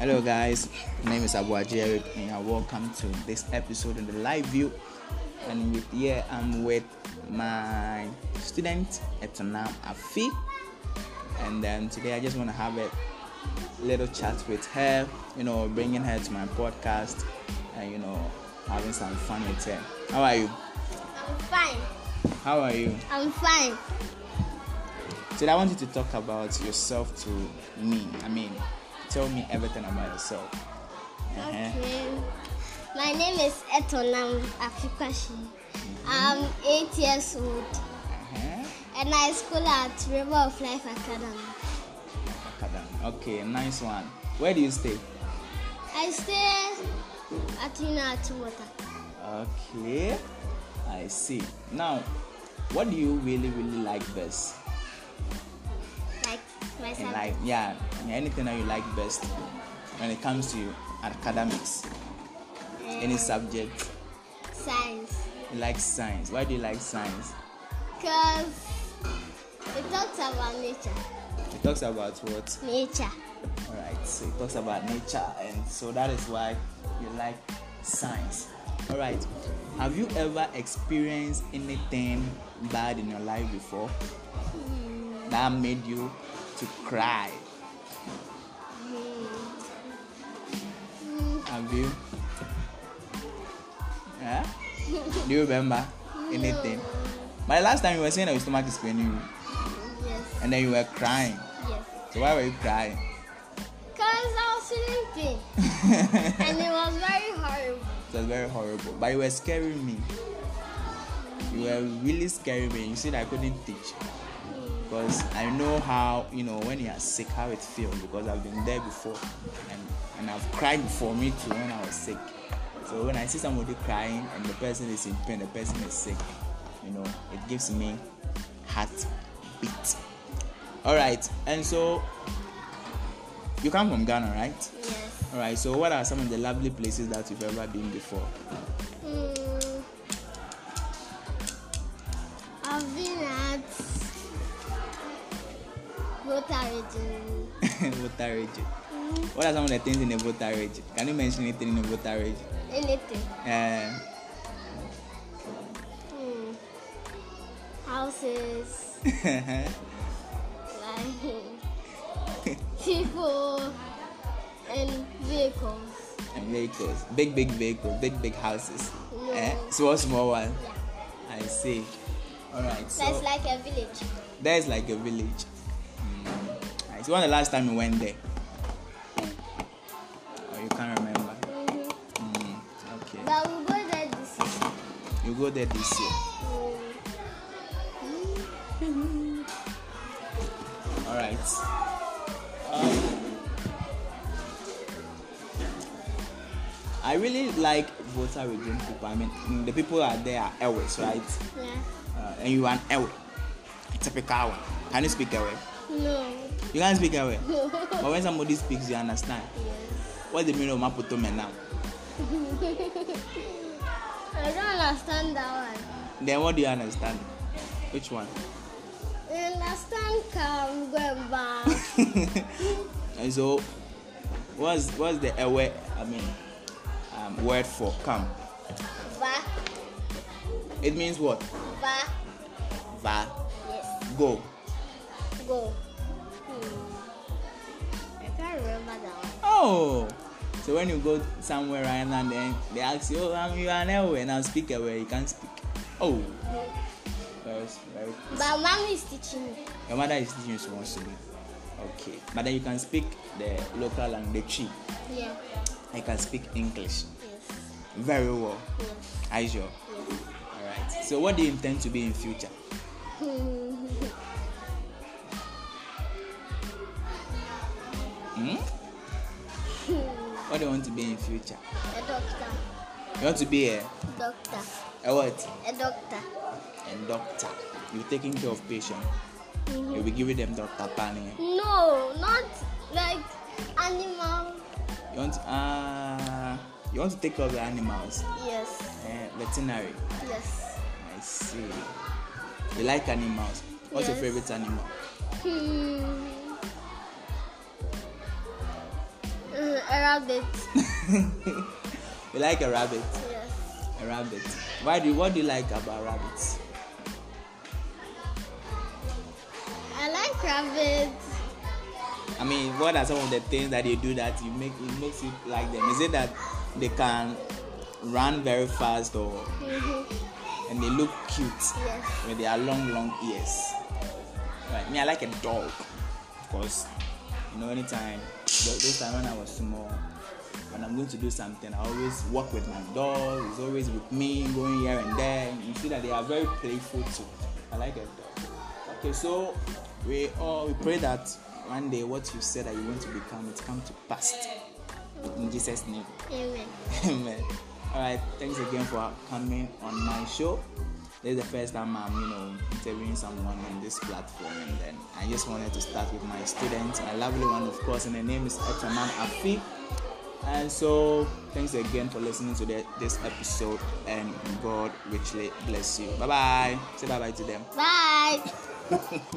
Hello, guys. My name is Abu Eric, and you're welcome to this episode in the live view. And with here, I'm with my student Etornam Afi, and then today I just want to have a little chat with her. You know, bringing her to my podcast, and you know, having some fun with her. How are you? I'm fine. How are you? I'm fine. Today I want you to talk about yourself to me. I mean, tell me everything about yourself. Uh-huh. Okay. My name is Etornam Afikwashi. I'm eight years old Uh-huh. and I school at River of Life Academy. Academy. Okay, nice one. Where do you stay? I stay at Una Water. Okay, I see. Now, what do you really, really like best my in subject. life? Yeah, anything that you like best when it comes to academics, any Um, subject. Science. You like science. Why do you like science? Because it talks about nature. It talks about what? Nature. Alright, so it talks about nature, and so that is why you like science. Alright, have you ever experienced anything bad in your life before that made you to cry? Have you? Yeah? Do you remember anything? But the last time you were saying that your stomach is paining you, Yes. and then you were crying. Yes. So why were you crying? Because I was sleeping. and it was very horrible. It was very horrible. But you were scaring me. You were really scaring me. You said I couldn't teach. Because I know how, you know, when you are sick, how it feels. Because I've been there before. And, and I've cried before me too when I was sick. So when I see somebody crying and the person is in pain, the person is sick, you know, it gives me heartbeat. Alright, and so you come from Ghana, right? Yes. Alright, so what are some of the lovely places that you've ever been before? Mm, Region. Volta region. What are some of the things in the Volta region? Can you mention anything in the Volta region? Anything. Uh, Mm. Houses. Like people and vehicles. and vehicles, big, big vehicles, big, big houses. No. Eh? Small, small one. Yeah. I see. Alright, so That's like a village. there is like a village. See. When the last time you went there? Or you can't remember? Mm. Okay. But we'll go there this year. You go there this year. All right. Um, I really like Volta region people. I mean, mm, the people are there are Ewes, right? Yeah. Uh, and you are an Ewe, typical one. Can you speak Ewe? No. You can't speak Ewe. but when somebody speaks, you understand. Yes. What's the meaning of Maputo now? I don't understand that one. Then what do you understand? Which one? I understand come going back. and so, what's what's the Ewe? I mean, um, word for come? Va. It means what? Va. Va. Yes. Go. Go. One. Oh. So when you go somewhere right now, then they ask you, "Oh, um, you are Ewe," and I speak Ewe. You can't speak. Oh. Very, very. But mommy is teaching me. Your mother is teaching you Swahili. Okay. But then you can speak the local language. Yeah. I can speak English Yes. very well. Yes. Are you sure? Yes. Alright. So what do you intend to be in future? Hmm? What do you want to be in future? a doctor. You want to be a, Doctor. a what? A doctor. A doctor. You're taking care of patients. You'll be giving them Dr. Pani. No, not like animal. You want to, uh, you want to take care of the animals. Yes. Eh, veterinary. Yes. I see. You like animals. What's your Yes. favorite animal? Hmm. A rabbit. you like a rabbit? Yes. A rabbit. Why do you, what do you like about rabbits? I like rabbits. I mean, what are some of the things that they do that you make it makes you like them? Is it that they can run very fast or Mm-hmm. and they look cute Yes. with their long, long ears? Right. Me, I like a dog. because you know, anytime those time when I was small, when I'm going to do something, I always walk with my dog. He's always with me, going here and there. You see that they are very playful too. I like a dog. Okay, so we all we pray that one day what you said that you want to become it come to pass. In Jesus' name. Amen. Amen. All right. Thanks again for coming on my show. This is the first time I'm, you know, interviewing someone on this platform, and then I just wanted to start with my student, a lovely one, of course, and her name is Etornam Afi. And so, thanks again for listening to the, this episode, and God richly bless you. Bye bye. Say bye bye to them. Bye.